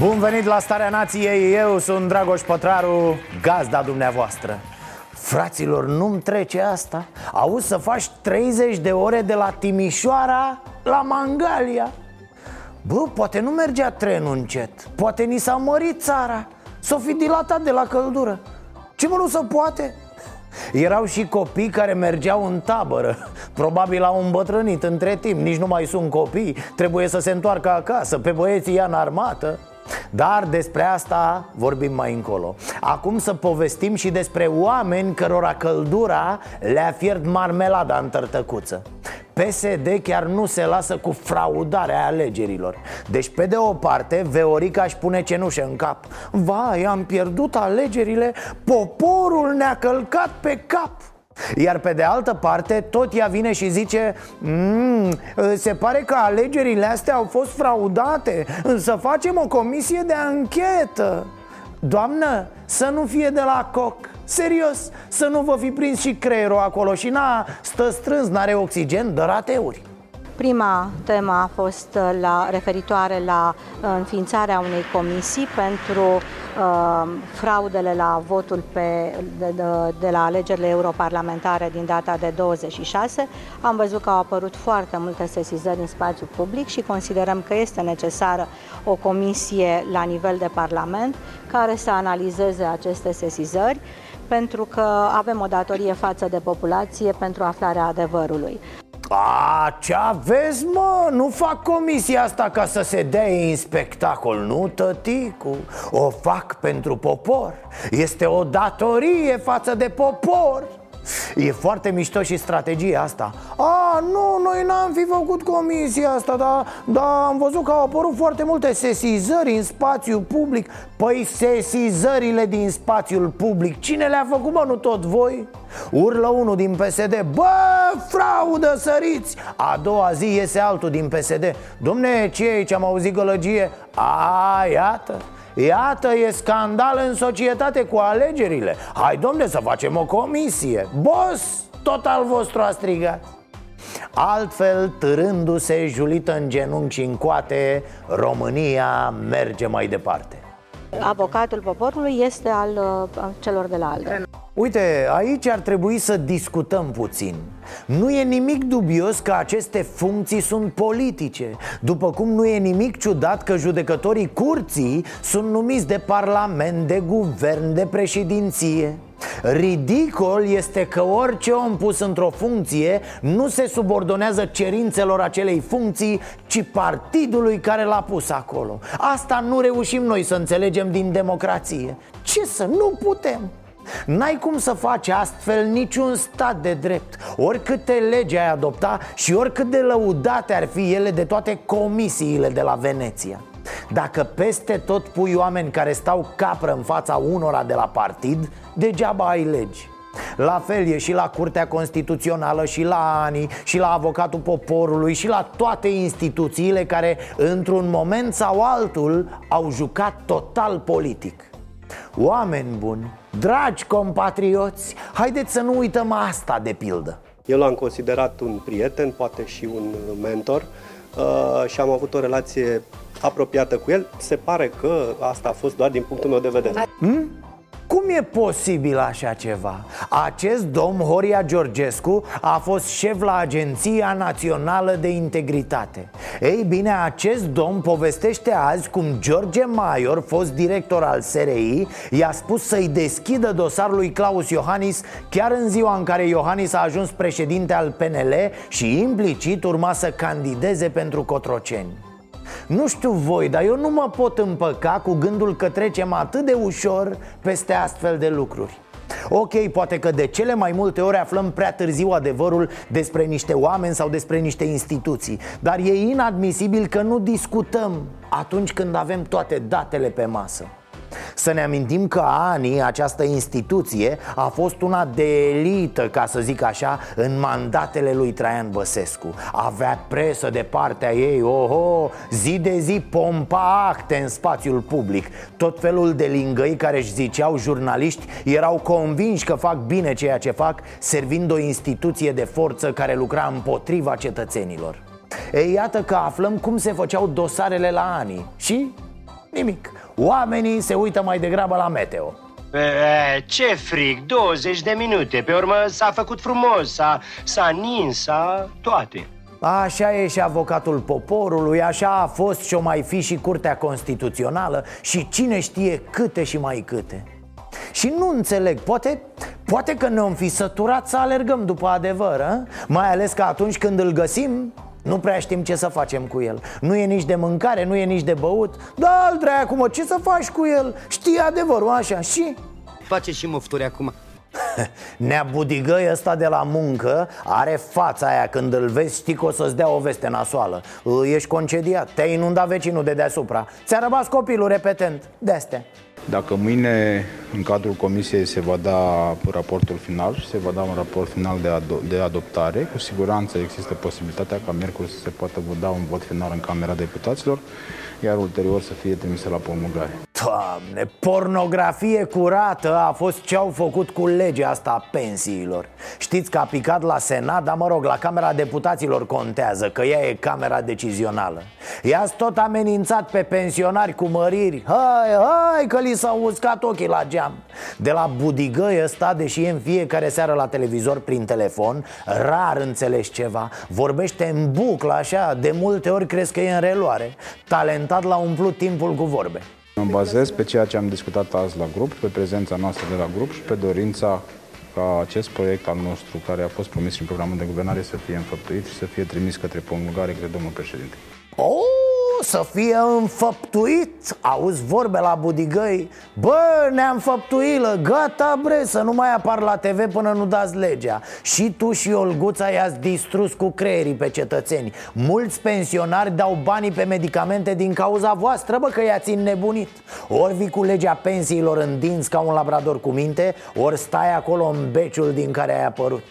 Bun venit la Starea Nației, eu sunt Dragoș Pătraru, gazda dumneavoastră. Fraților, nu-mi trece asta. Auzi să faci 30 de ore de la Timișoara la Mangalia. Bă, poate nu mergea trenul încet. Poate ni s-a mărit țara. S-o fi dilatat de la căldură. Ce mă nu se poate? Erau și copii care mergeau în tabără. Probabil au îmbătrânit între timp. Nici nu mai sunt copii. Trebuie să se întoarcă acasă. Pe băieții ia în armată dar despre asta vorbim mai încolo. Acum să povestim și despre oameni cărora căldura le-a fiert marmelada în tărtăcuță. PSD chiar nu se lasă cu fraudarea alegerilor. Deci pe de o parte Veorica își pune cenușă în cap. Vai, am pierdut alegerile Poporul ne-a călcat pe cap iar pe de altă parte, tot ea vine și zice mmm, Se pare că alegerile astea au fost fraudate Să facem o comisie de anchetă. Doamnă, să nu fie de la coc. Serios, să nu vă fi prins și creierul acolo Și na, stă strâns, n-are oxigen, dă rateuri Prima temă a fost uh, la, referitoare la uh, înființarea unei comisii pentru uh, fraudele la votul pe, de, de, de la alegerile europarlamentare din data de 26. Am văzut că au apărut foarte multe sesizări în spațiu public și considerăm că este necesară o comisie la nivel de Parlament care să analizeze aceste sesizări pentru că avem o datorie față de populație pentru aflarea adevărului. A, ce aveți, mă? Nu fac comisia asta ca să se dea în spectacol, nu, tăticu? O fac pentru popor Este o datorie față de popor E foarte mișto și strategia asta A, nu, noi n-am fi făcut comisia asta Dar da, am văzut că au apărut foarte multe sesizări în spațiu public Păi sesizările din spațiul public Cine le-a făcut, mă, nu tot voi? Urlă unul din PSD Bă, fraudă, săriți A doua zi iese altul din PSD Domne, ce e aici? Am auzit gălăgie A, iată Iată, e scandal în societate cu alegerile. Hai, domne, să facem o comisie. Boss, tot al vostru a strigat. Altfel, târându-se, julită în genunchi și în coate România merge mai departe. Avocatul poporului este al uh, celor de la ALDE. Uite, aici ar trebui să discutăm puțin. Nu e nimic dubios că aceste funcții sunt politice După cum nu e nimic ciudat că judecătorii curții sunt numiți de parlament, de guvern, de președinție. Ridicol este că orice om pus într-o funcție nu se subordonează cerințelor acelei funcții, ci partidului care l-a pus acolo. Asta nu reușim noi să înțelegem din democrație. Ce să, nu putem N-ai cum să faci astfel niciun stat de drept. Oricâte legi ai adopta și oricât de lăudate ar fi ele de toate comisiile de la Veneția. Dacă peste tot pui oameni care stau capră în fața unora de la partid, degeaba ai legi. La fel e și la Curtea Constituțională și la ANI și la Avocatul Poporului și la toate instituțiile care într-un moment sau altul au jucat total politic. Oameni buni, dragi compatrioți, haideți să nu uităm asta de pildă Eu l-am considerat un prieten, poate și un mentor uh, și am avut o relație apropiată cu el. Se pare că asta a fost doar din punctul meu de vedere. Hmm? Cum e posibil așa ceva? Acest domn Horia Georgescu a fost șef la Agenția Națională de Integritate Ei bine, acest domn povestește azi cum George Maior, fost director al SRI I-a spus să-i deschidă dosarul lui Claus Iohannis Chiar în ziua în care Iohannis a ajuns președinte al PNL Și implicit urma să candideze pentru Cotroceni nu știu voi, dar eu nu mă pot împăca cu gândul că trecem atât de ușor peste astfel de lucruri. Ok, poate că de cele mai multe ori aflăm prea târziu adevărul despre niște oameni sau despre niște instituții Dar e inadmisibil că nu discutăm atunci când avem toate datele pe masă Să ne amintim că ANI, această instituție, a fost una de elită, ca să zic așa, în mandatele lui Traian Băsescu. Avea presă de partea ei, oho, zi de zi pompa acte în spațiul public. Tot felul de lingăi care își ziceau jurnaliști erau convinși că fac bine ceea ce fac Servind o instituție de forță care lucra împotriva cetățenilor. Ei, iată că aflăm cum se făceau dosarele la ANI. Și nimic Oamenii se uită mai degrabă la meteo. E, ce frig, 20 de minute. Pe urmă s-a făcut frumos, s-a, s-a nins, s-a toate. Așa e și avocatul poporului, așa a fost și o mai fi și Curtea Constituțională Și cine știe câte și mai câte. Și nu înțeleg, poate, poate că ne-om fi săturat să alergăm după adevăr a? Mai ales că atunci când îl găsim, nu prea știm ce să facem cu el. Nu e nici de mâncare, nu e nici de băut. Da, al dracu, mă, ce să faci cu el? Știi adevărul așa și... Face și mofturi acum. Nea budigăi ăsta de la muncă Are fața aia când îl vezi Știi că o să-ți dea o veste nasoală. Ești concediat, te-a inundat vecinul de deasupra. Ți-a rămas copilul repetent De-astea dacă mâine, în cadrul comisiei, se va da raportul final și se va da un raport final de, ado- de adoptare, cu siguranță există posibilitatea ca miercuri să se poată da un vot final în Camera Deputaților, iar ulterior să fie trimise la promulgare. Doamne, pornografie curată a fost ce au făcut cu legea asta a pensiilor. Știți că a picat la Senat, dar mă rog, la Camera Deputaților contează, că ea e Camera Decizională. I-ați tot amenințat pe pensionari cu măriri. Hai, hai, că li s-au uscat ochii la geam. De la budigăi ăsta, deși e în fiecare seară la televizor prin telefon Rar înțelegi ceva. Vorbește în buclă așa, de multe ori crezi că e în reluare Talentat l-a umplut timpul cu vorbe Mă bazez pe ceea ce am discutat azi la grup, pe prezența noastră de la grup și pe dorința ca acest proiect al nostru, care a fost promis în programul de guvernare, să fie înfăptuit și să fie trimis către promulgare către domnul președinte. Oh, să fie înfăptuit. Auzi vorbe la budigăi. Bă, ne-am făptuilă, gata bre Să nu mai apar la TV până nu dați legea. Și tu și Olguța i-ați distrus cu creierii pe cetățeni. Mulți pensionari dau banii pe medicamente din cauza voastră Bă, că i-ați înnebunit. Ori vii cu legea pensiilor în dinți ca un labrador cu minte Ori stai acolo în beciul din care ai apărut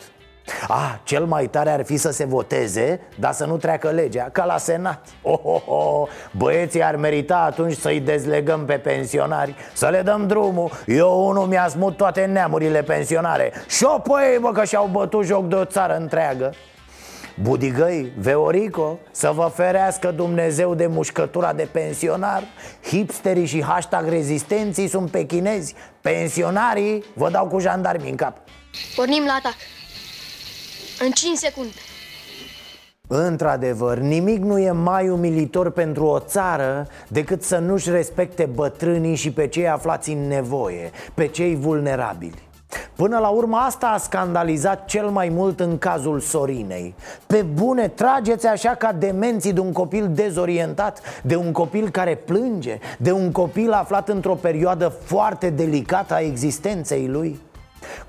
Ah, cel mai tare ar fi să se voteze, dar să nu treacă legea, ca la Senat. Oh, oh, oh. Băieții ar merita atunci să-i dezlegăm pe pensionari Să le dăm drumul. Eu unul mi-a smut toate neamurile pensionare. Șopăi, bă, că și-au bătut joc de o țară întreagă. Budigăi, Veorico, să vă ferească Dumnezeu de mușcătura de pensionar. Hipsterii și hashtag rezistenții sunt pe chinezi. Pensionarii vă dau cu jandarmi în cap. Pornim la atac. În 5 secunde. Într-adevăr, nimic nu e mai umilitor pentru o țară decât să nu-și respecte bătrânii și pe cei aflați în nevoie, pe cei vulnerabili. Până la urmă asta a scandalizat cel mai mult în cazul Sorinei Pe bune, trageți așa ca demenții de un copil dezorientat De un copil care plânge De un copil aflat într-o perioadă foarte delicată a existenței lui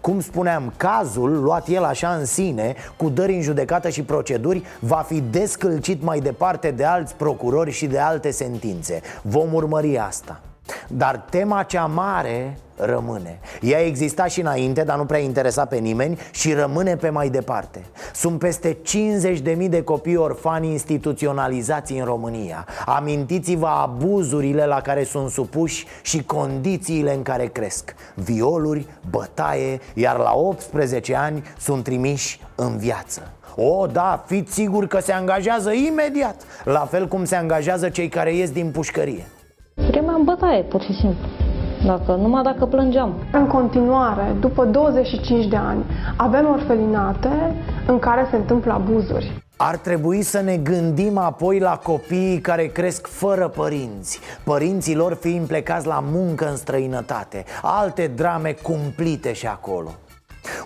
cum spuneam, cazul, luat el așa în sine, cu dări în judecată și proceduri, va fi descălcit mai departe de alți procurori și de alte sentințe. Vom urmări asta. Dar tema cea mare rămâne. Ea exista și înainte, dar nu prea interesa pe nimeni Și rămâne pe mai departe. Sunt peste 50.000 de copii orfani instituționalizați în România. Amintiți-vă abuzurile la care sunt supuși Și condițiile în care cresc. Violuri, bătaie, iar la 18 ani sunt trimiși în viață. O, da, fiți sigur că se angajează imediat La fel cum se angajează cei care ies din pușcărie. Prima în bătaie, pur și simplu. Dacă, numai dacă plângeam. În continuare, după 25 de ani, avem orfelinate în care se întâmplă abuzuri. Ar trebui să ne gândim apoi la copiii care cresc fără părinți Părinții lor fiind plecați la muncă în străinătate Alte drame cumplite și acolo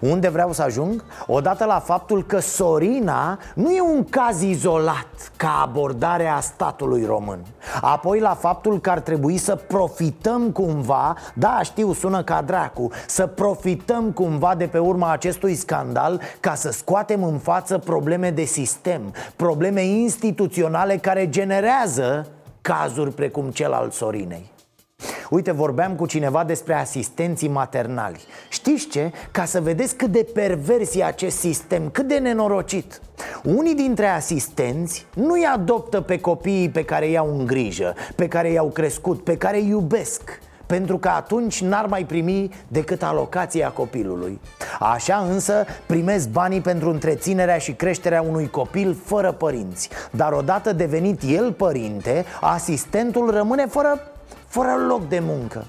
unde vreau să ajung? Odată la faptul că Sorina nu e un caz izolat ca abordare a statului român Apoi la faptul că ar trebui să profităm cumva, da știu sună ca dracu Să profităm cumva de pe urma acestui scandal ca să scoatem în față probleme de sistem Probleme instituționale care generează cazuri precum cel al Sorinei Uite, vorbeam cu cineva despre asistenții maternali. Știți ce? Ca să vedeți cât de pervers e acest sistem, cât de nenorocit. Unii dintre asistenți nu-i adoptă pe copiii pe care i-au în grijă Pe care i-au crescut, pe care îi iubesc pentru că atunci n-ar mai primi decât alocația copilului. Așa însă primesc banii pentru întreținerea și creșterea unui copil fără părinți. Dar odată devenit el părinte, asistentul rămâne fără, fără loc de muncă.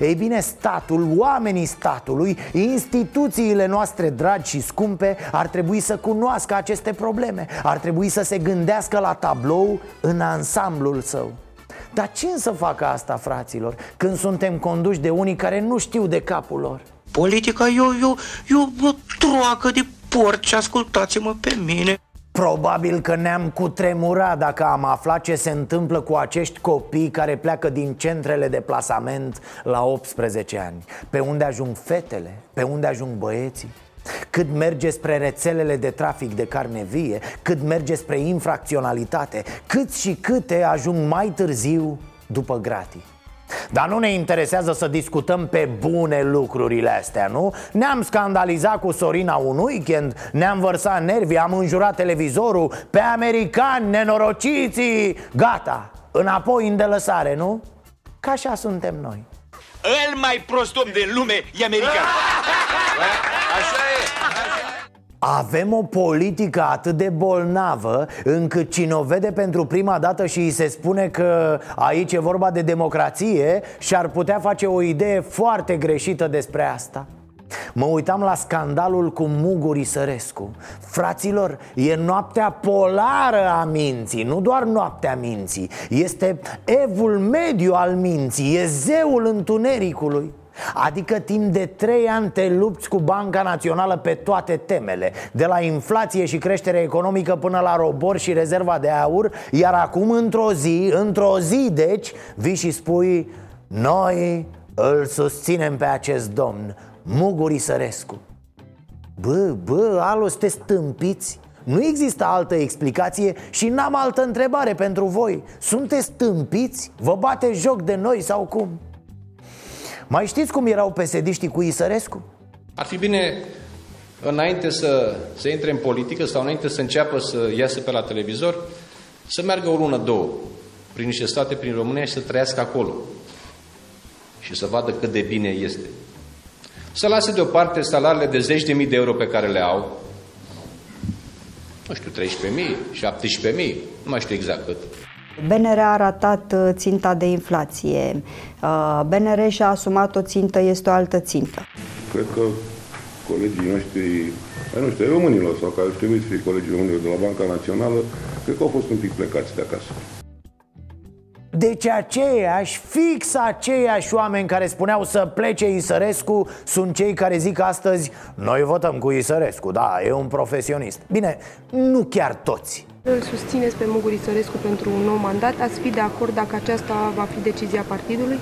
Ei bine, statul, oamenii statului, instituțiile noastre dragi și scumpe ar trebui să cunoască aceste probleme. Ar trebui să se gândească la tablou în ansamblul său. Dar ce să facă asta, fraților, când suntem conduși de unii care nu știu de capul lor? Politica e o, e o, e o troacă de porci, ascultați-mă pe mine Probabil că ne-am cutremurat dacă am aflat ce se întâmplă cu acești copii care pleacă din centrele de plasament la 18 ani. Pe unde ajung fetele, pe unde ajung băieții? Cât merge spre rețelele de trafic de carne vie? Cât merge spre infracționalitate? Cât și câte ajung mai târziu după gratii dar nu ne interesează să discutăm pe bune lucrurile astea, nu? Ne-am scandalizat cu Sorina un weekend Ne-am vărsat nervii, am înjurat televizorul. Pe americani, nenorociții! Gata, înapoi în delăsare, nu? Ca așa suntem noi. El mai prost om din lume e american. Așa avem o politică atât de bolnavă încât cine o vede pentru prima dată și îi se spune că aici e vorba de democrație și-ar putea face o idee foarte greșită despre asta. Mă uitam la scandalul cu Muguri Sărescu Fraților, e noaptea polară a minții Nu doar noaptea minții. Este evul mediu al minții E zeul întunericului Adică timp de trei ani te lupți cu Banca Națională pe toate temele De la inflație și creștere economică până la robor și rezerva de aur Iar acum într-o zi, într-o zi deci, vii și spui Noi îl susținem pe acest domn, Muguri Sărescu Bă, bă, alo, te stâmpiți? Nu există altă explicație și n-am altă întrebare pentru voi Sunteți stâmpiți? Vă bate joc de noi sau cum? Mai știți cum erau pesediștii cu Isărescu? Ar fi bine înainte să, să intre în politică sau înainte să înceapă să iasă pe la televizor, să meargă o lună, două, prin niște state, prin România și să trăiască acolo. Și să vadă cât de bine este. Să lase deoparte salariile de zeci de mii de euro pe care le au, nu știu, 13.000, 17.000, nu mai știu exact cât. BNR a ratat uh, ținta de inflație. Uh, BNR și-a asumat o țintă, este o altă țintă. Cred că colegii noștri, ai noștri, românilor, sau care trebuie să fie colegii românilor de la Banca Națională, cred că au fost un pic plecați de acasă. Deci aceiași, fix aceiași oameni care spuneau să plece Isărescu Sunt cei care zic astăzi Noi votăm cu Isărescu, da, e un profesionist Bine, nu chiar toți îl susțineți pe Muguri Sărescu pentru un nou mandat? Ați fi de acord dacă aceasta va fi decizia partidului?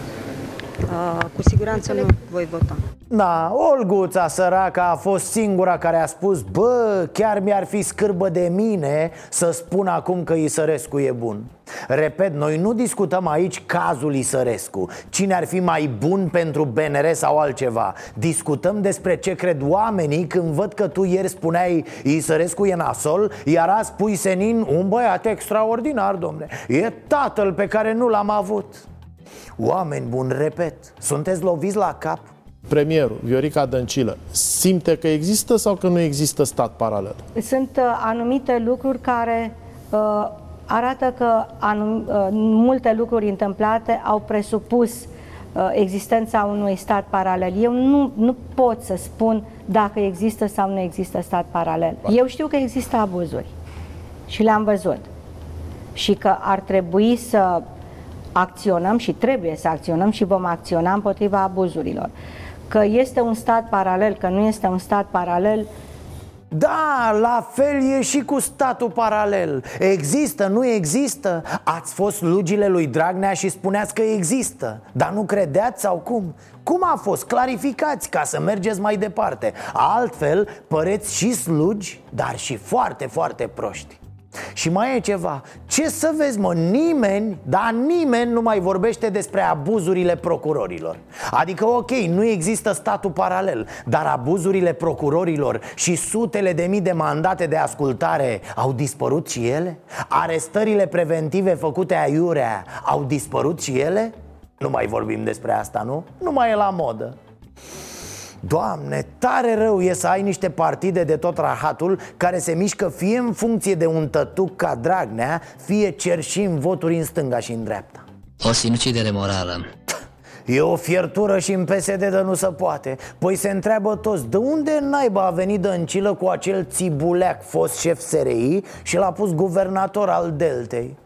Uh, cu siguranță nu voi vota. Da, Olguța săraca a fost singura care a spus Bă, chiar mi-ar fi scârbă de mine să spun acum că Isărescu e bun. Repet, noi nu discutăm aici cazul Isărescu. Cine ar fi mai bun pentru BNR sau altceva? Discutăm despre ce cred oamenii când văd că tu ieri spuneai Isărescu e nasol Iar azi pui senin un băiat extraordinar, domne. E tatăl pe care nu l-am avut Oameni buni, repet, sunteți loviți la cap? Premierul, Viorica Dăncilă, simte că există sau că nu există stat paralel? Sunt uh, anumite lucruri care uh, arată că anum, uh, multe lucruri întâmplate au presupus uh, existența unui stat paralel. Eu nu, nu pot să spun dacă există sau nu există stat paralel. Eu știu că există abuzuri și le-am văzut și că ar trebui să acționăm și trebuie să acționăm și vom acționa împotriva abuzurilor. Că este un stat paralel, că nu este un stat paralel, da, la fel e și cu statul paralel Există, nu există Ați fost slugile lui Dragnea și spuneați că există Dar nu credeați sau cum? Cum a fost? Clarificați ca să mergeți mai departe Altfel, păreți și slugi, dar și foarte, foarte proști Și mai e ceva Ce să vezi mă, nimeni, dar nimeni nu mai vorbește despre abuzurile procurorilor Adică ok, nu există statul paralel Dar abuzurile procurorilor și sutele de mii de mandate de ascultare Au dispărut și ele? Arestările preventive făcute aiurea au dispărut și ele? Nu mai vorbim despre asta, nu? Nu mai e la modă Doamne, tare rău e să ai niște partide de tot rahatul Care se mișcă fie în funcție de un tătuc ca Dragnea Fie cerșim voturi în stânga și în dreapta. O sinucidere morală. E o fiertură și în PSD de nu se poate. Păi se întreabă toți De unde naiba a venit Dăncilă cu acel țibuleac fost șef SRI Și l-a pus guvernator al Deltei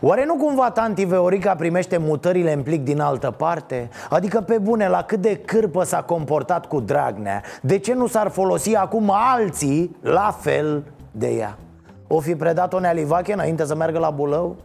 Oare nu cumva tanti Veorica primește mutările în plic din altă parte? Adică pe bune, la cât de cârpă s-a comportat cu Dragnea De ce nu s-ar folosi acum alții la fel de ea? O fi predat-o Nealivache înainte să meargă la Bulău?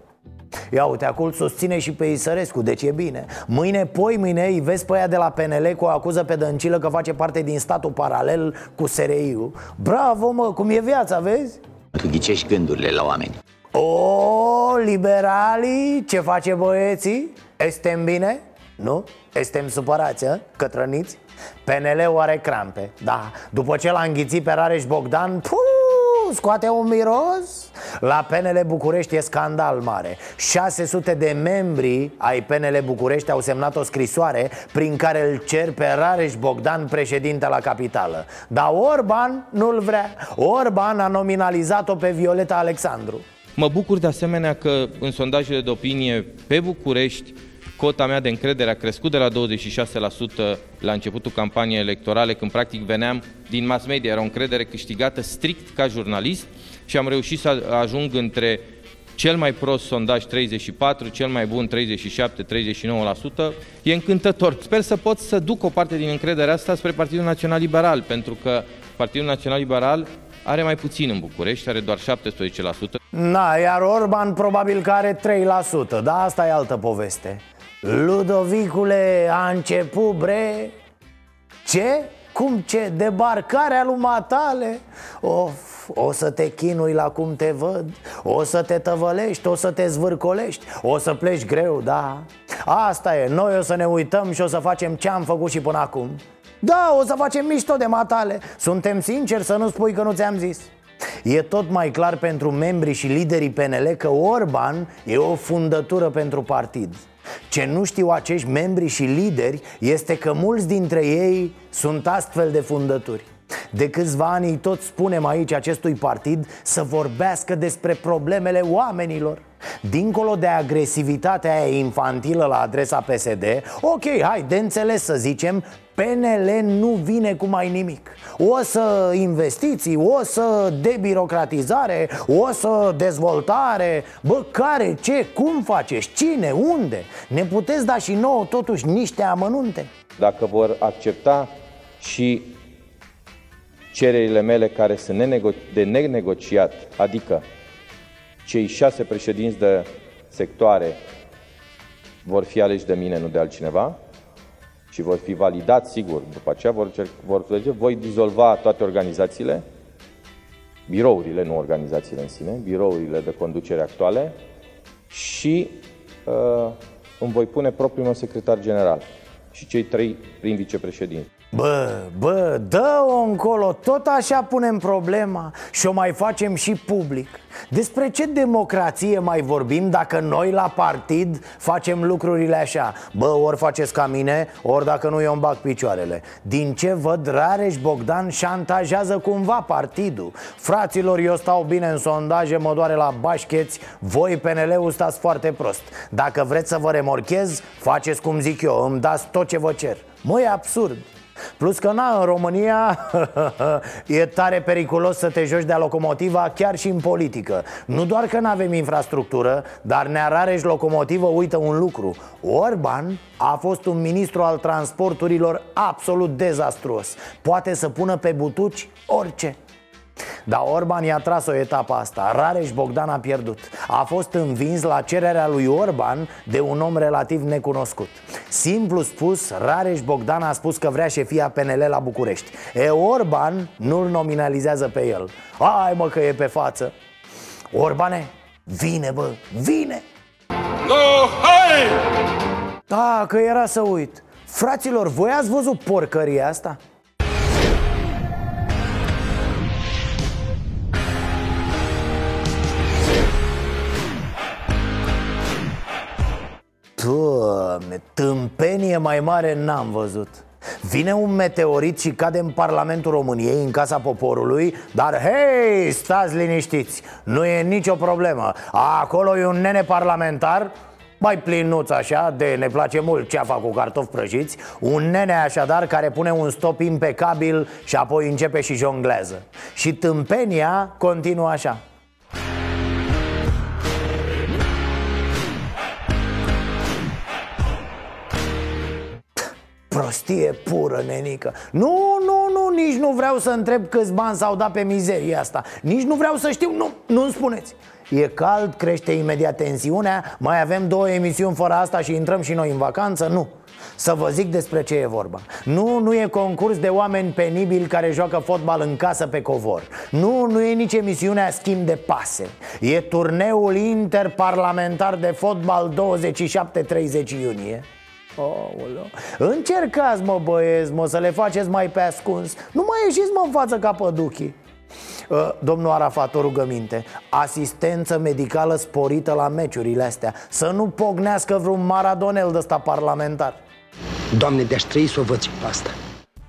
Ia uite, acum susține și pe Isărescu, deci e bine Mâine, poi mâine, îi vezi pe aia de la PNL cu o acuză pe Dăncilă că face parte din statul paralel cu SRI-ul Bravo, mă, cum e viața, vezi? Tu ghicești gândurile la oameni o, liberalii, ce face băieții? Estem bine? Nu? Estem supărați, a? cătrăniți? PNL-ul are crampe, da După ce l-a înghițit pe Rareș Bogdan, puu, scoate un miros La PNL București e scandal mare 600 de membri ai PNL București au semnat o scrisoare Prin care îl cer pe Rareș Bogdan președinte la capitală Dar Orban nu-l vrea Orban a nominalizat-o pe Violeta Alexandru Mă bucur de asemenea că în sondajele de opinie pe București cota mea de încredere a crescut de la 26% la începutul campaniei electorale, când practic veneam din mass media. Era o încredere câștigată strict ca jurnalist și am reușit să ajung între cel mai prost sondaj 34, cel mai bun 37-39%. E încântător. Sper să pot să duc o parte din încrederea asta spre Partidul Național Liberal, pentru că Partidul Național Liberal are mai puțin în București, are doar 17%. Na, iar Orban probabil că are 3%, dar asta e altă poveste Ludovicule, a început, bre Ce? Cum ce? Debarcarea lui Matale? Of, o să te chinui la cum te văd O să te tăvălești, o să te zvârcolești O să pleci greu, da Asta e, noi o să ne uităm și o să facem ce am făcut și până acum Da, o să facem mișto de matale. Suntem sinceri să nu spui că nu ți-am zis. E tot mai clar pentru membrii și liderii PNL că Orban e o fundătură pentru partid. Ce nu știu acești membri și lideri este că mulți dintre ei sunt astfel de fundături. De câțiva ani tot spunem aici acestui partid să vorbească despre problemele oamenilor Dincolo de agresivitatea aia infantilă la adresa PSD Ok, hai, de înțeles să zicem PNL nu vine cu mai nimic O să investiții, o să debirocratizare, o să dezvoltare Bă, care, ce, cum faceți, cine, unde? Ne puteți da și nouă totuși niște amănunte? Dacă vor accepta și cererile mele care sunt de nenegociat, adică cei șase președinți de sectoare vor fi aleși de mine, nu de altcineva, și vor fi validați, sigur, după aceea vor, vor zice, voi dizolva toate organizațiile, birourile, nu organizațiile în sine, birourile de conducere actuale și uh, îmi voi pune propriul meu secretar general și cei trei prim vicepreședinți. Bă, bă, dă-o încolo, tot așa punem problema și o mai facem și public. Despre ce democrație mai vorbim dacă noi la partid facem lucrurile așa? Bă, ori faceți ca mine, ori dacă nu eu îmi bag picioarele. Din ce văd, Rareș Bogdan șantajează cumva partidul. Fraților, eu stau bine în sondaje, mă doare la bașcheți Voi, PNL-ul, stați foarte prost. Dacă vreți să vă remorchez, faceți cum zic eu, îmi dați tot ce vă cer. Mă, e absurd Plus că, na, în România e tare periculos să te joci de-a locomotiva chiar și în politică. Nu doar că nu avem infrastructură, dar Nearareș locomotivă uită un lucru. Orban a fost un ministru al transporturilor absolut dezastruos Poate să pună pe butuci orice dar Orban i-a tras o etapă asta. Rareș Bogdan a pierdut. A fost învins la cererea lui Orban de un om relativ necunoscut. Simplu spus, Rareș Bogdan a spus că vrea șefia PNL la București. E Orban nu-l nominalizează pe el. Hai mă că e pe față. Orbane, vine bă, vine! No, hai! Da, că era să uit. Fraților, voi ați văzut porcăria asta? Doamne, tâmpenie mai mare n-am văzut. Vine un meteorit și cade în Parlamentul României, în Casa Poporului Dar hei, stați liniștiți, nu e nicio problemă. Acolo e un nene parlamentar mai plinuț așa, de ne place mult ceafa cu cartofi prăjiți Un nene așadar care pune un stop impecabil și apoi începe și jonglează. Și tâmpenia continuă așa Prostie pură, nenică. Nu, nu, nu, nici nu vreau să întreb câți bani s-au dat pe mizeria asta. Nici nu vreau să știu, nu, nu-mi spuneți. E cald, crește imediat tensiunea Mai avem două emisiuni fără asta și intrăm și noi în vacanță? Nu. Să vă zic despre ce e vorba. Nu, nu e concurs de oameni penibili care joacă fotbal în casă pe covor. Nu, nu e nici emisiunea schimb de pase. E turneul interparlamentar de fotbal 27-30 iunie Aoleu. Încercați mă băieți mă să le faceți mai pe ascuns. Nu mai ieșiți mă în față ca păduchii. Uh, Domnul Arafat, o rugăminte. Asistență medicală sporită la meciurile astea. Să nu pognească vreun maradonel de ăsta parlamentar. Doamne, de-aș trăi să o văd și pe asta.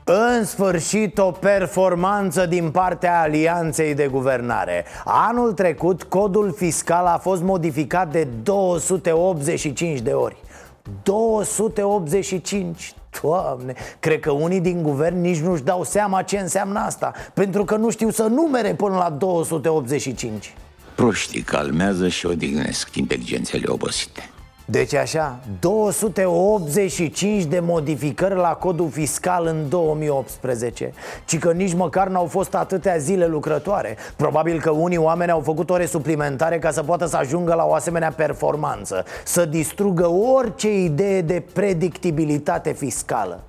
În sfârșit o performanță din partea alianței de guvernare. Anul trecut codul fiscal a fost modificat de 285 de ori 285 Doamne, cred că unii din guvern nici nu-și dau seama ce înseamnă asta Pentru că nu știu să numere până la 285 Proștii calmează și odihnesc inteligențele obosite deci așa, 285 de modificări la codul fiscal în 2018 Ci că nici măcar n-au fost atâtea zile lucrătoare. Probabil că unii oameni au făcut ore suplimentare ca să poată să ajungă la o asemenea performanță. Să distrugă orice idee de predictibilitate fiscală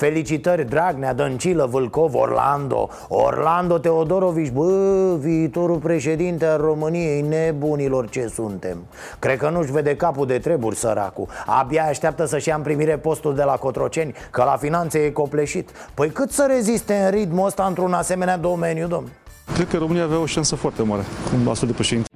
Felicitări Dragnea, Dăncilă, Vâlcov, Orlando. Orlando Teodorovici, bă, viitorul președinte al României Nebunilor ce suntem. Cred că nu-și vede capul de treburi săracul. Abia așteaptă să-și ia în primire postul de la Cotroceni Că la finanțe e copleșit. Păi cât să reziste în ritmul ăsta într-un asemenea domeniu, domn? Cred că România avea o șansă foarte mare cu un astfel de președinte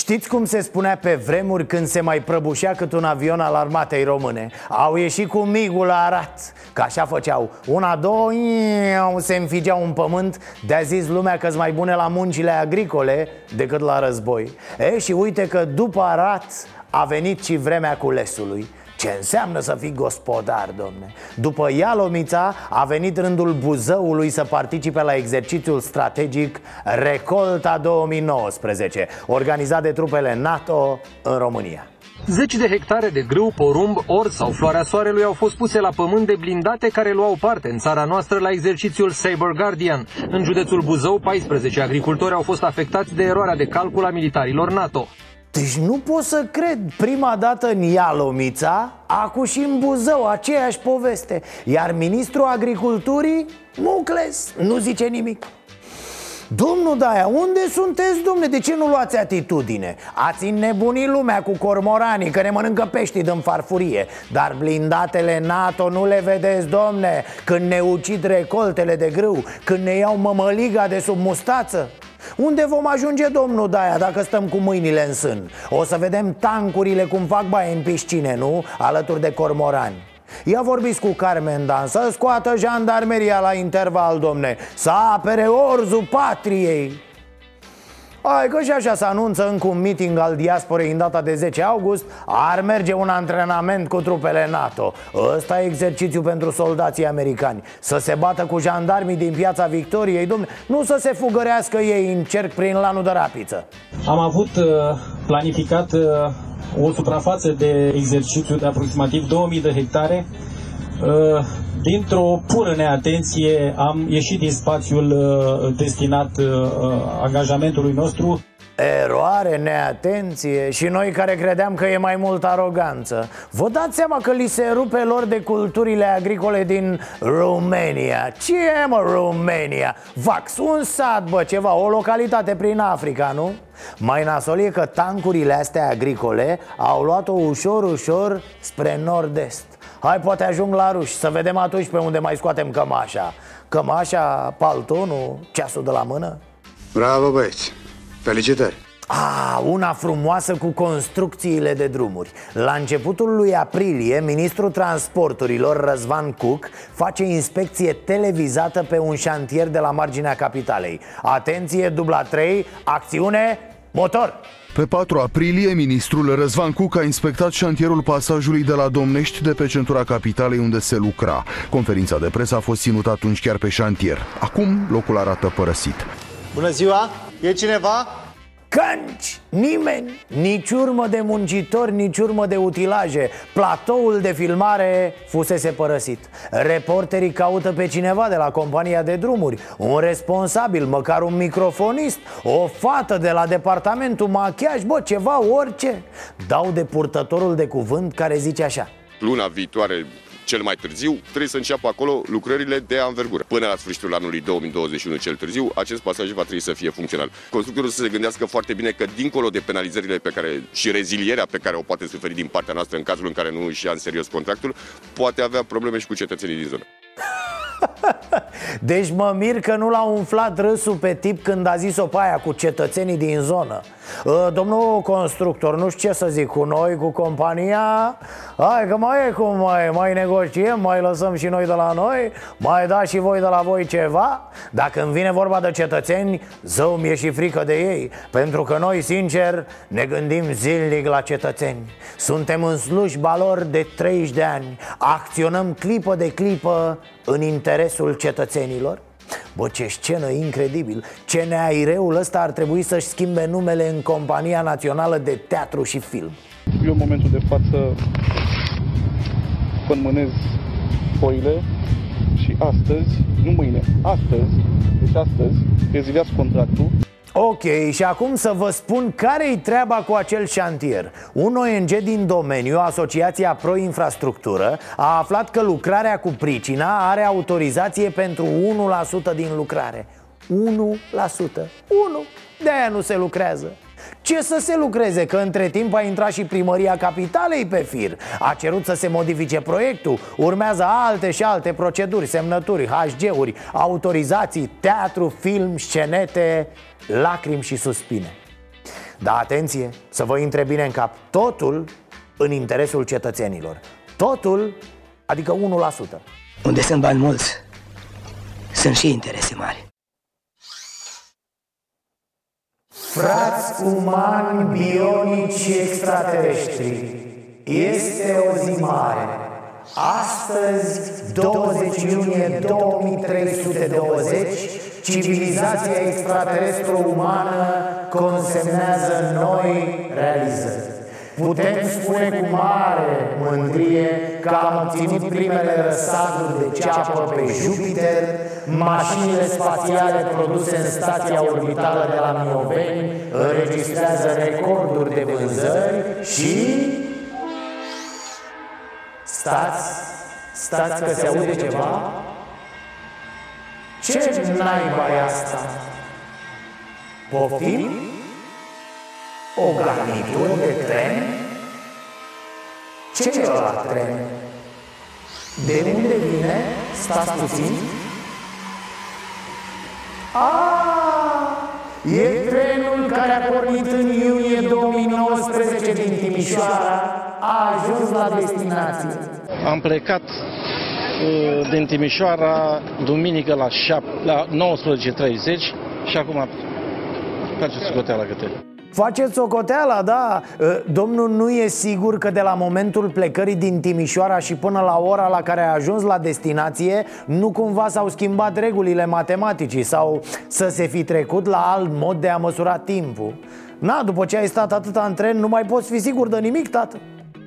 Știți cum se spunea pe vremuri când se mai prăbușea cât un avion al armatei române? Au ieșit cu migul la Arat Că așa făceau. Una, două, iu, se înfigeau în pământ. De-a zis lumea că mai bune la muncile agricole decât la război. E, și uite că după Arat a venit și vremea culesului ce înseamnă să fii gospodar, domne? După Ialomița a venit rândul Buzăului să participe la exercițiul strategic Recolta 2019 Organizat de trupele NATO în România Zeci de hectare de grâu, porumb, ors sau floarea soarelui au fost puse la pământ de blindate care luau parte în țara noastră la exercițiul Saber Guardian. În județul Buzău, 14 agricultori au fost afectați de eroarea de calcul a militarilor NATO. Deci nu pot să cred. Prima dată în Ialomița Acu și în Buzău, aceeași poveste. Iar ministrul agriculturii Mucles, nu zice nimic. Domnul Daia, unde sunteți, domne? De ce nu luați atitudine? Ați înnebunit lumea cu cormoranii Că ne mănâncă peștii din farfurie. Dar blindatele NATO nu le vedeți, domne? Când ne ucid recoltele de grâu Când ne iau mămăliga de sub mustață unde vom ajunge, domnul Daia, dacă stăm cu mâinile în sân? O să vedem tancurile cum fac baie în piscine, nu? Alături de cormorani Ia vorbiți cu Carmen Dan Să scoată jandarmeria la interval, domne Să apere orzul patriei Hai că și așa se anunță încă un meeting al diasporei în data de 10 august. Ar merge un antrenament cu trupele NATO. Ăsta e exercițiu pentru soldații americani. Să se bată cu jandarmii din piața Victoriei domne, Nu să se fugărească ei în cerc prin lanul de rapiță. Am avut uh, planificat uh, o suprafață de exercițiu de aproximativ 2000 de hectare. uh, Dintr-o pură neatenție am ieșit din spațiul uh, destinat uh, angajamentului nostru. Eroare, neatenție și noi care credeam că e mai mult aroganță Vă dați seama că li se rupe lor de culturile agricole din România Ce e mă România? Vax, un sat bă, ceva, o localitate prin Africa, nu? Mai nasol e că tancurile astea agricole au luat-o ușor, ușor spre nord-est Hai, poate ajung la ruși, să vedem atunci pe unde mai scoatem cămașa. Cămașa, paltonul, ceasul de la mână. Bravo băieți, felicitări. A, una frumoasă cu construcțiile de drumuri. La începutul lui aprilie, ministrul transporturilor Răzvan Cuc Face inspecție televizată pe un șantier de la marginea capitalei. Atenție, dubla 3, acțiune, motor! Pe 4 aprilie, ministrul Răzvan Cuc a inspectat șantierul pasajului de la Domnești de pe centura capitalei unde se lucra. Conferința de presă a fost ținută atunci chiar pe șantier. Acum locul arată părăsit. Bună ziua! E cineva? Cănci, nimeni, nici urmă de muncitori, nici urmă de utilaje. Platoul de filmare fusese părăsit. Reporterii caută pe cineva de la compania de drumuri. Un responsabil, măcar un microfonist O fată de la departamentul machiaj, bă, ceva, orice. Dau de purtătorul de cuvânt care zice așa. Luna viitoare cel mai târziu, trebuie să înceapă acolo lucrările de anvergură. Până la sfârșitul anului 2021 cel târziu, acest pasaj va trebui să fie funcțional. Constructorul să se gândească foarte bine că dincolo de penalizările pe care și rezilierea pe care o poate suferi din partea noastră în cazul în care nu își ia în serios contractul, poate avea probleme și cu cetățenii din zonă. Deci mă mir că nu l-a umflat râsul pe tip când a zis-o pe aia cu cetățenii din zonă. Ă, Domnul constructor, nu știu ce să zic, cu noi, cu compania? Hai că mai e cum mai, mai negociem, mai lăsăm și noi de la noi Mai da și voi de la voi ceva? Dacă îmi vine vorba de cetățeni, zău mi-e și frică de ei Pentru că noi, sincer, ne gândim zilnic la cetățeni. Suntem în slujba lor de 30 de ani. Acționăm clipă de clipă în interesul cetățenilor? Bă, ce scenă incredibil! CNAIR-ul ăsta ar trebui să-și schimbe numele în Compania Națională de Teatru și Film? Eu în momentul de față conmânez foile și astăzi, nu mâine, astăzi, deci astăzi, reziliați contractul Ok, și acum să vă spun care-i treaba cu acel șantier. Un ONG din domeniu, Asociația Pro Infrastructură A aflat că lucrarea cu pricina are autorizație pentru 1% din lucrare. 1% 1 De-aia nu se lucrează. Ce să se lucreze? Că între timp a intrat și primăria capitalei pe fir. A cerut să se modifice proiectul. Urmează alte și alte proceduri, semnături, HG-uri, autorizații, teatru, film, scenete lacrimi și suspine. Dar atenție, să vă intre bine în cap. Totul în interesul cetățenilor. Totul, adică 1% Unde sunt bani mulți, sunt și interese mari. Frați umani, bionici și extraterestri Este o zi mare. Astăzi, 20 iunie 2320 civilizația extraterestră umană consemnează noi realizări. Putem spune cu mare mândrie că am obținut primele răsaduri de ceapă pe Jupiter, mașinile spațiale produse în stația orbitală de la Mioveni înregistrează recorduri de vânzări și... Stați, stați că se aude ceva? Ce naiba e asta? Poftim? O garnitură de tren? Ce e ăla tren? De unde vine? Stați puțin Ah, e trenul care a pornit în iunie 2019 din Timișoara A ajuns la destinație Am plecat Uh, din Timișoara, duminică la, la 19.30 și acum faceți socoteala câte. Faceți socoteala, da. Uh, Domnul nu e sigur că de la momentul plecării din Timișoara și până la ora la care a ajuns la destinație Nu cumva s-au schimbat regulile matematicii Sau să se fi trecut la alt mod de a măsura timpul? Na, după ce ai stat atâta în tren, nu mai poți fi sigur de nimic, tată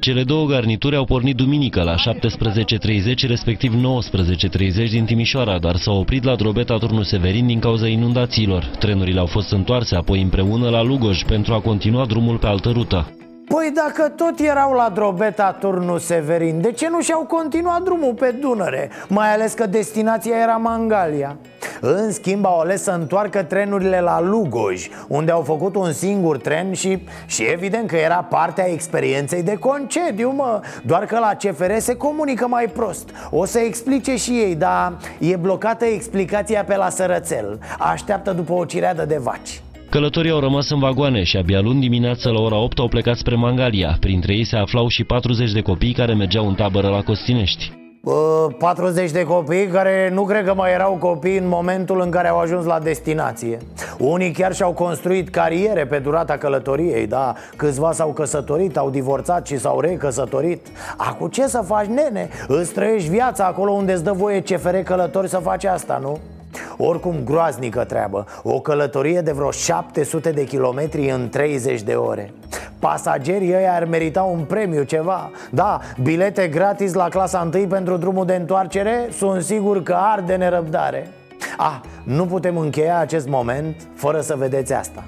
Cele două garnituri au pornit duminică la 17.30, respectiv 19.30 din Timișoara, dar s-au oprit la Drobeta Turnul Severin din cauza inundațiilor. Trenurile au fost întoarse apoi împreună la Lugoj pentru a continua drumul pe altă rută. Păi dacă tot erau la Drobeta Turnul Severin, de ce nu și-au continuat drumul pe Dunăre? Mai ales că destinația era Mangalia. În schimb au ales să întoarcă trenurile la Lugoj Unde au făcut un singur tren și, și evident că era partea experienței de concediu, mă. Doar că la CFR se comunică mai prost. O să explice și ei, dar e blocată explicația pe la sărățel. Așteaptă după o cireadă de vaci Călătorii au rămas în vagoane și abia luni dimineață la ora 8 au plecat spre Mangalia. Printre ei se aflau și 40 de copii care mergeau în tabără la Costinești. Bă, 40 de copii care nu cred că mai erau copii în momentul în care au ajuns la destinație Unii chiar și-au construit cariere pe durata călătoriei, da Câțiva s-au căsătorit, au divorțat și s-au recăsătorit Acum ce să faci, nene? Îți trăiești viața acolo unde îți dă voie CFR călători să faci asta, nu? Oricum groaznică treabă. O călătorie de vreo 700 de kilometri în 30 de ore. Pasagerii ăia ar merita un premiu, ceva. Da, bilete gratis la clasa 1 pentru drumul de întoarcere? Sunt sigur că arde nerăbdare. Ah, nu putem încheia acest moment fără să vedeți asta.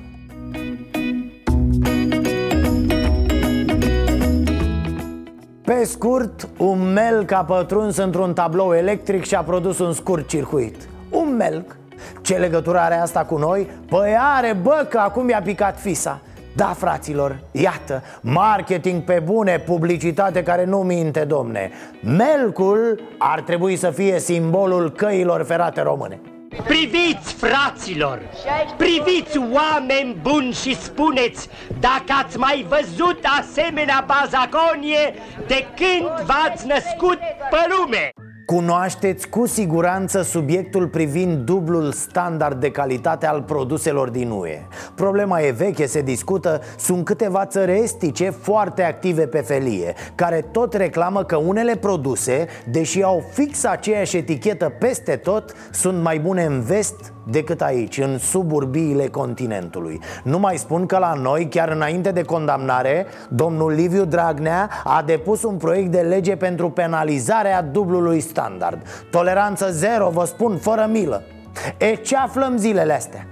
Pe scurt, un melc a pătruns într-un tablou electric și a produs un scurt circuit Un melc Ce legătură are asta cu noi? Păi are, bă, că acum i-a picat fisa da, fraților, iată, marketing pe bune, publicitate care nu minte, domne Melcul ar trebui să fie simbolul căilor ferate române Priviți, fraților! Priviți, oameni buni și spuneți dacă ați mai văzut asemenea bazaconie de când v-ați născut pe lume! Cunoașteți cu siguranță subiectul privind dublul standard de calitate al produselor din UE Problema e veche, se discută, sunt câteva țări estice foarte active pe felie Care tot reclamă că unele produse, deși au fix aceeași etichetă peste tot Sunt mai bune în vest decât aici, în suburbiile continentului Nu mai spun că la noi, chiar înainte de condamnare Domnul Liviu Dragnea a depus un proiect de lege pentru penalizarea dublului standard Toleranță zero, vă spun, fără milă E ce aflăm zilele astea?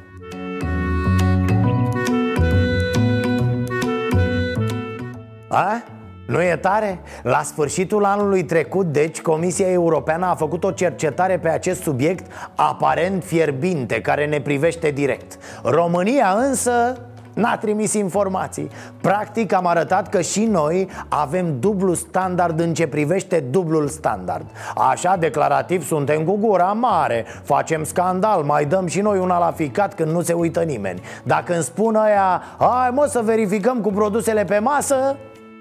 A? Nu e tare? La sfârșitul anului trecut, deci, Comisia Europeană a făcut o cercetare pe acest subiect aparent fierbinte, care ne privește direct. România însă N-a trimis informații. Practic am arătat că și noi avem dublu standard în ce privește dublul standard. Așa, declarativ, suntem cu gura mare. Facem scandal, mai dăm și noi una la ficat când nu se uită nimeni. Dacă îmi spun aia, hai mă să verificăm cu produsele pe masă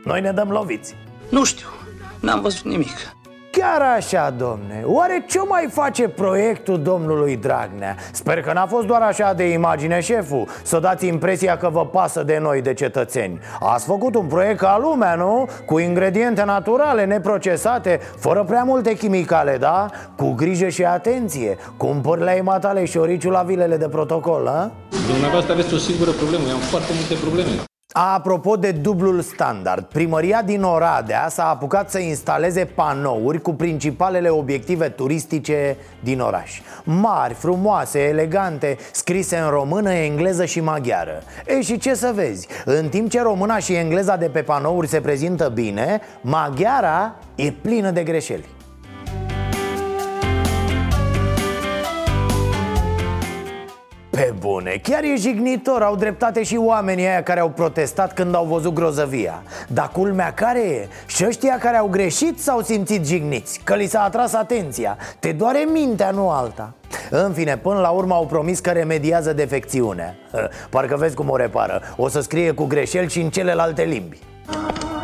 noi ne dăm loviți Nu știu, n-am văzut nimic Chiar așa, domne Oare ce mai face proiectul domnului Dragnea? Sper că n-a fost doar așa de imagine, șeful Să dați impresia că vă pasă de noi, de cetățeni Ați făcut un proiect ca lumea, nu? Cu ingrediente naturale, neprocesate Fără prea multe chimicale, da? Cu grijă și atenție Cumpăr la matale și oriciul la vilele de protocol, a? Dumneavoastră aveți o singură problemă, eu am foarte multe probleme Apropo de dublul standard, primăria din Oradea s-a apucat să instaleze panouri cu principalele obiective turistice din oraș. Mari, frumoase, elegante, scrise în română, engleză și maghiară. E și ce să vezi, în timp ce româna și engleza de pe panouri se prezintă bine, maghiara e plină de greșeli Pe bune, chiar e jignitor, au dreptate și oamenii aia care au protestat când au văzut grozăvia. Dar culmea care e? Și ăștia care au greșit s-au simțit jigniți, că li s-a atras atenția. Te doare mintea, nu alta. În fine, până la urmă au promis că remediază defecțiunea. Parcă vezi cum o repară. O să scrie cu greșeli și în celelalte limbi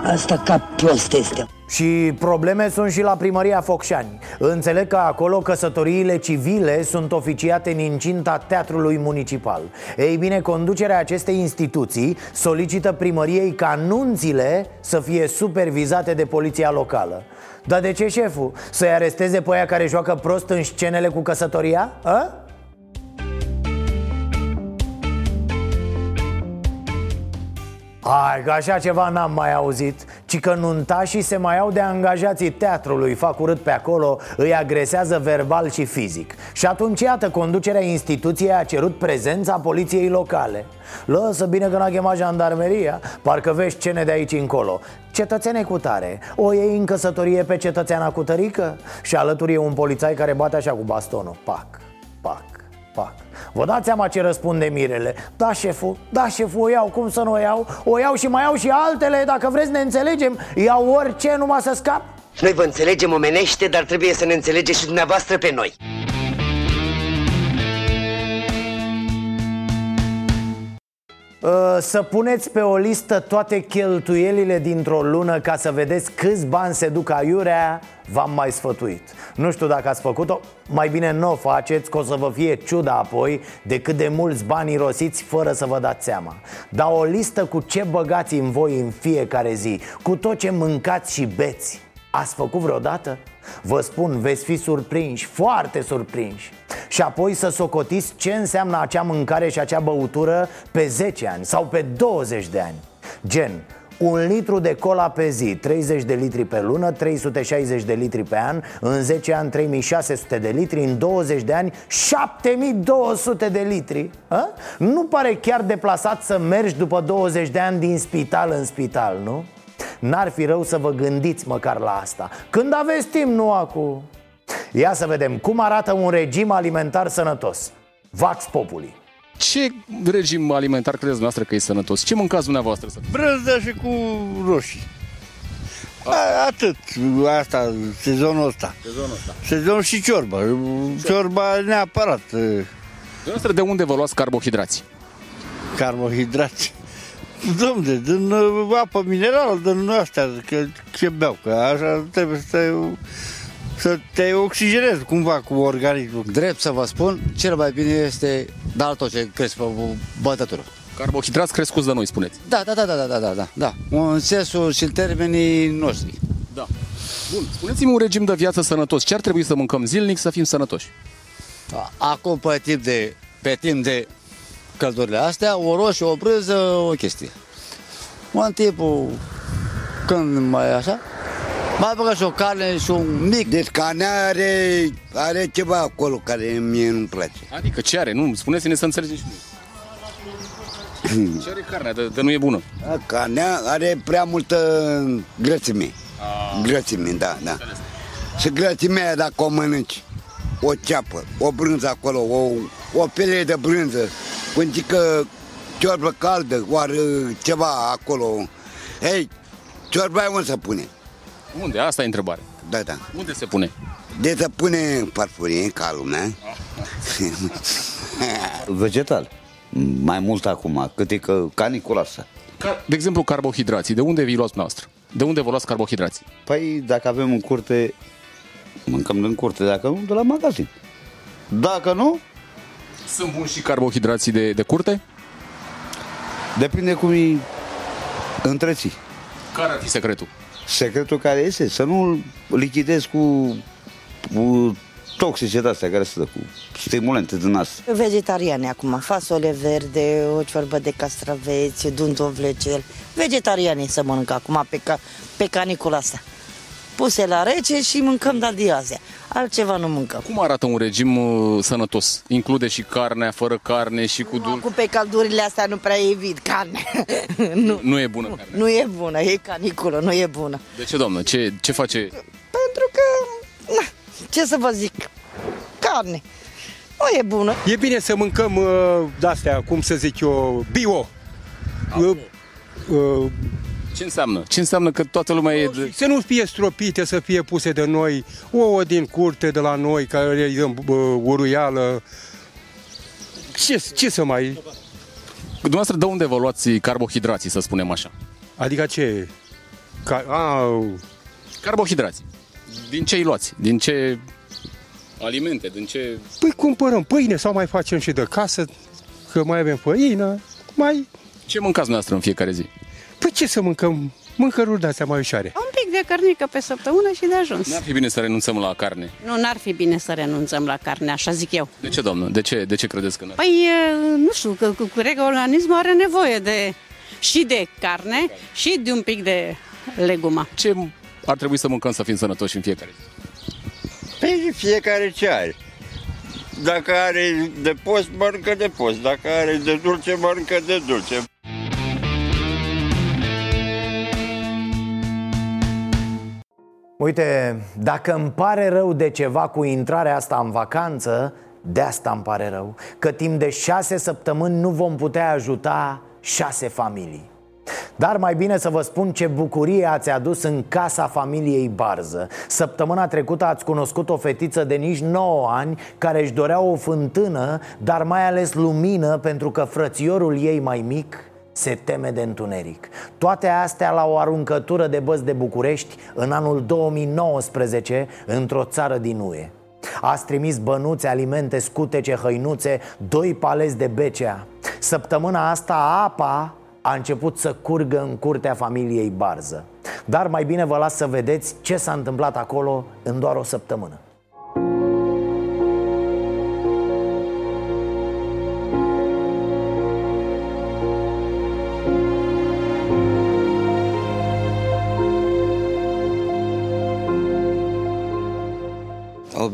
Asta ca prost este și probleme sunt și la primăria Focșani Înțeleg că acolo căsătoriile civile sunt oficiate în incinta teatrului municipal Ei bine, conducerea acestei instituții solicită primăriei ca nunțile să fie supervizate de poliția locală Dar de ce, șeful? Să-i aresteze pe aia care joacă prost în scenele cu căsătoria? A? Ai, că așa ceva n-am mai auzit Ci că nuntașii se mai au de angajații teatrului Fac urât pe acolo, îi agresează verbal și fizic. Și atunci, iată, conducerea instituției a cerut prezența poliției locale. Lăsă bine că n-a chemat jandarmeria Parcă vezi cene de aici încolo. Cetățene cu tare O iei în căsătorie pe cetățeana cu tărică? Și alături e un polițai care bate așa cu bastonul. Pac, pac, pac Vă dați seama ce răspunde Mirele. Da, șeful, da, șeful, o iau, cum să nu o iau? O iau și mai iau și altele, dacă vreți ne înțelegem. Iau orice numai să scap. Noi vă înțelegem omenește, dar trebuie să ne înțelegeți și dumneavoastră pe noi. Să puneți pe o listă toate cheltuielile dintr-o lună ca să vedeți câți bani se duc aiurea, v-am mai sfătuit. Nu știu dacă ați făcut-o, mai bine nu o faceți, că o să vă fie ciuda apoi de cât de mulți bani irosiți fără să vă dați seama. Dar o listă cu ce băgați în voi în fiecare zi, cu tot ce mâncați și beți. Ați făcut vreodată? Vă spun, veți fi surprinși, foarte surprinși Și apoi să socotiți ce înseamnă acea mâncare și acea băutură pe 10 ani sau pe 20 de ani Gen, un litru de cola pe zi, 30 de litri pe lună, 360 de litri pe an În 10 ani 3600 de litri, în 20 de ani 7200 de litri a? Nu pare chiar deplasat să mergi după 20 de ani din spital în spital, nu? N-ar fi rău să vă gândiți măcar la asta Când aveți timp, nu acum Ia să vedem cum arată un regim alimentar sănătos Vax Populi Ce regim alimentar credeți noastră că e sănătos? Ce mâncați dumneavoastră? Să... Brânză și cu roșii. A, atât, asta, sezonul ăsta. Sezonul ăsta. Sezon și ciorba. Ciorba neapărat. Dumneavoastră de unde vă luați carbohidrați? Carbohidrați. Domne, din uh, apă minerală, din astea, că ce beau, că așa trebuie să te, să te oxigenezi cumva cu organismul. Drept să vă spun, cel mai bine este dar tot ce cresc pe bătătură. Carbohidrați crescuți de noi, spuneți. Da, da, da, da, da, da, da, da. În sensul și în termenii noștri. Da. Bun, spuneți-mi un regim de viață sănătos. Ce ar trebui să mâncăm zilnic să fim sănătoși? Acum, pe timp de, pe timp de căldurile astea, o roșie, o brânză, o chestie. În timpul, când mai așa, mai băgă și o carne și un mic. Deci carnea are, are ceva acolo care mie nu-mi place. Adică ce are? Nu, spuneți-ne să înțelegem și noi. Ce are carnea? De, de nu e bună. Carnea are prea multă grățime. Grățime, da, da. Și grățimea aia, dacă o mănânci, o ceapă, o brânză acolo, o, o pele de brânză, pântică ciorbă caldă, oară ceva acolo. Hei, ciorba aia unde se pune? Unde? Asta e întrebarea. Da, da. Unde se pune? De se pune în farfurie, ca lumea. Vegetal. Mai mult acum, cât e că canicula asta. Ca, de exemplu, carbohidrații. De unde vi luați noastră? De unde vă luați carbohidrații? Păi, dacă avem în curte, mâncăm din curte, dacă nu, de la magazin. Dacă nu, Sunt buni și carbohidrații de, de curte? depinde cum îi întreții. Care ar fi secretul? Secretul care este, să nu lichidezi cu, cu toxice de astea care sunt cu stimulente din asta. Vegetariane acum, fasole verde, o ciorbă de castraveți, dundovlecel. Vegetariane să mănâncă acum pe, ca, pe canicula asta. Puse la rece și mâncăm de diazea. Altceva nu mâncăm. Cum arată un regim uh, sănătos? Include și carnea, fără carne și cu dul... Cu pe caldurile astea nu prea evit carne. nu, Nu e bună carnea. nu e bună, e caniculă, nu e bună. De ce, doamnă? Ce, ce face? Pentru că, na, ce să vă zic, carne. Nu e bună. E bine să mâncăm uh, de-astea, cum să zic eu, bio. Uh, uh, Ce înseamnă? Ce înseamnă că toată lumea e... De... să nu fie stropite, să fie puse de noi, ouă din curte de la noi, care îi dăm uh, uruială. Ce, ce să mai... Dumneavoastră, de unde vă luați carbohidrații, să spunem așa? Adică ce? Ca, a, Carbohidrați. Din ce îi luați? Din ce alimente? Din ce... păi cumpărăm pâine sau mai facem și de casă, că mai avem făină, mai... Ce mâncați dumneavoastră în fiecare zi? Păi ce să mâncăm? Mâncăruri de-astea mai ușoare. Un pic de cărnică pe săptămână și de ajuns. N-ar fi bine să renunțăm la carne. Nu, n-ar fi bine să renunțăm la carne, așa zic eu. De ce, doamnă? De ce, de ce credeți că n-ar? Păi, e, nu știu, că, că, că organismul are nevoie de și de carne și de un pic de legumă. Ce ar trebui să mâncăm să fim sănătoși în fiecare zi? Păi fiecare ce are. Dacă are de post, mănâncă de post. Dacă are de dulce, mănâncă de dulce. Uite, dacă îmi pare rău de ceva cu intrarea asta în vacanță, de asta îmi pare rău Că timp de șase săptămâni nu vom putea ajuta șase familii. Dar mai bine să vă spun ce bucurie ați adus în casa familiei Barză. Săptămâna trecută ați cunoscut o fetiță de nici 9 ani Care își dorea o fântână, dar mai ales lumină Pentru că frățiorul ei mai mic se teme de întuneric. Toate astea la o aruncătură de băzi de București În anul 2019 într-o țară din UE Ați trimis bănuțe, alimente, scutece, hăinuțe, doi palezi de becea Săptămâna asta apa a început să curgă în curtea familiei Barză. Dar mai bine vă las să vedeți ce s-a întâmplat acolo în doar o săptămână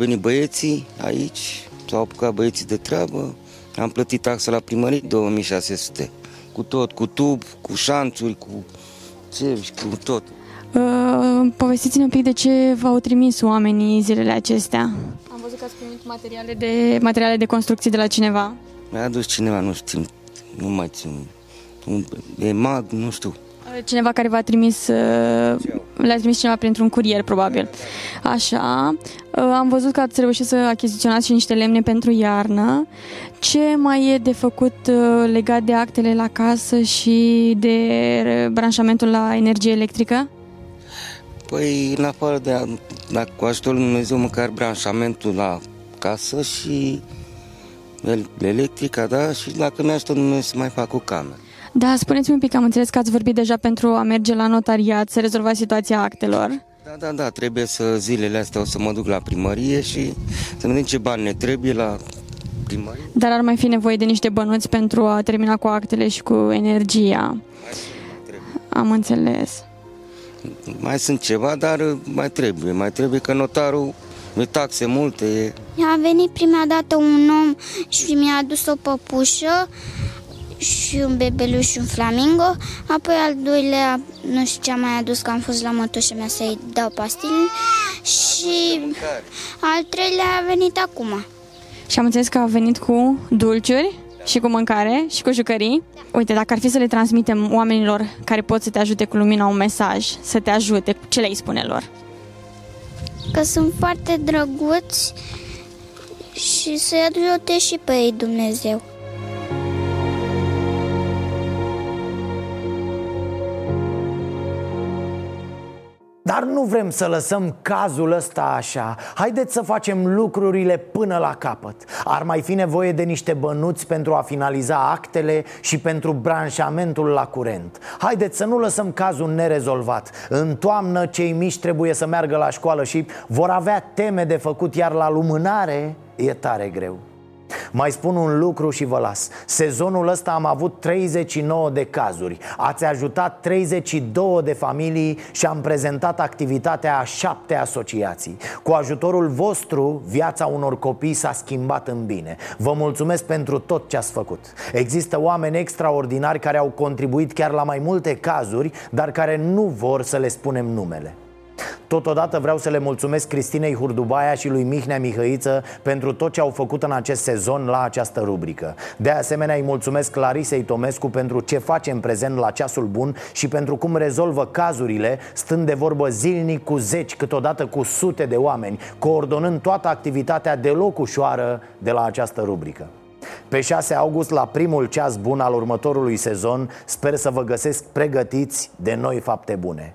venit băieții aici, s-au apucat băieții de treabă, am plătit taxa la primărie 2600 cu tot, cu tub, cu șanțuri, cu țevi, cu tot. Uh, povestiți-ne un pic de ce v-au trimis oamenii zilele acestea. Am văzut că ați primit materiale de, materiale de construcții de la cineva. Mi-a adus cineva, nu știu, nu mai țin, un mag, nu știu. Uh, Cineva care v-a trimis, uh, le-a trimis cineva printr-un curier, probabil. Așa, uh, am văzut că ați reușit să achiziționați și niște lemne pentru iarnă. Ce mai e de făcut uh, legat de actele la casă și de branșamentul la energie electrică? Păi, în afară de, a- la, cu ajutorul lui Dumnezeu, măcar branșamentul la casă și el- electrica, da, și dacă mi ajută Dumnezeu să mai fac o cameră. Da, spuneți-mi un pic, am înțeles că ați vorbit deja pentru a merge la notariat să rezolvați situația actelor. Da, da, da, trebuie să zilele astea o să mă duc la primărie și să vedem ce bani ne trebuie la primărie. Dar ar mai fi nevoie de niște bănuți pentru a termina cu actele și cu energia. Am înțeles. Mai sunt ceva, dar mai trebuie, mai trebuie că notarul e taxe multe, e... A venit prima dată un om și mi-a adus o păpușă și un bebeluș și un flamingo. Apoi al doilea, nu știu ce a mai adus, că am fost la mătușa mea să-i dau pastile. Și al treilea a venit acum. Și am înțeles că a venit cu dulciuri și cu mâncare și cu jucării. Uite, dacă ar fi să le transmitem oamenilor care pot să te ajute cu lumina un mesaj, să te ajute, ce le-ai spune lor? Că sunt foarte drăguți și să-i ajute și pe ei Dumnezeu. Dar nu vrem să lăsăm cazul ăsta așa. Haideți să facem lucrurile până la capăt. Ar mai fi nevoie de niște bănuți pentru a finaliza actele și pentru branșamentul la curent. Haideți să nu lăsăm cazul nerezolvat. În toamnă cei mici trebuie să meargă la școală și vor avea teme de făcut Iar la lumânare e tare greu mai spun un lucru și vă las. Sezonul ăsta am avut 39 de cazuri. Ați ajutat 32 de familii Și am prezentat activitatea a șapte asociații. Cu ajutorul vostru, viața unor copii s-a schimbat în bine. Vă mulțumesc pentru tot ce ați făcut. Există oameni extraordinari care au contribuit chiar la mai multe cazuri Dar care nu vor să le spunem numele Totodată vreau să le mulțumesc Cristinei Hurdubaia și lui Mihnea Mihăiță pentru tot ce au făcut în acest sezon la această rubrică. De asemenea îi mulțumesc Clarisei Tomescu pentru ce face în prezent la Ceasul Bun și pentru cum rezolvă cazurile, stând de vorbă zilnic cu zeci, câteodată cu sute de oameni, coordonând toată activitatea deloc ușoară de la această rubrică. Pe 6 august, la primul ceas bun al următorului sezon, sper să vă găsesc pregătiți de noi fapte bune.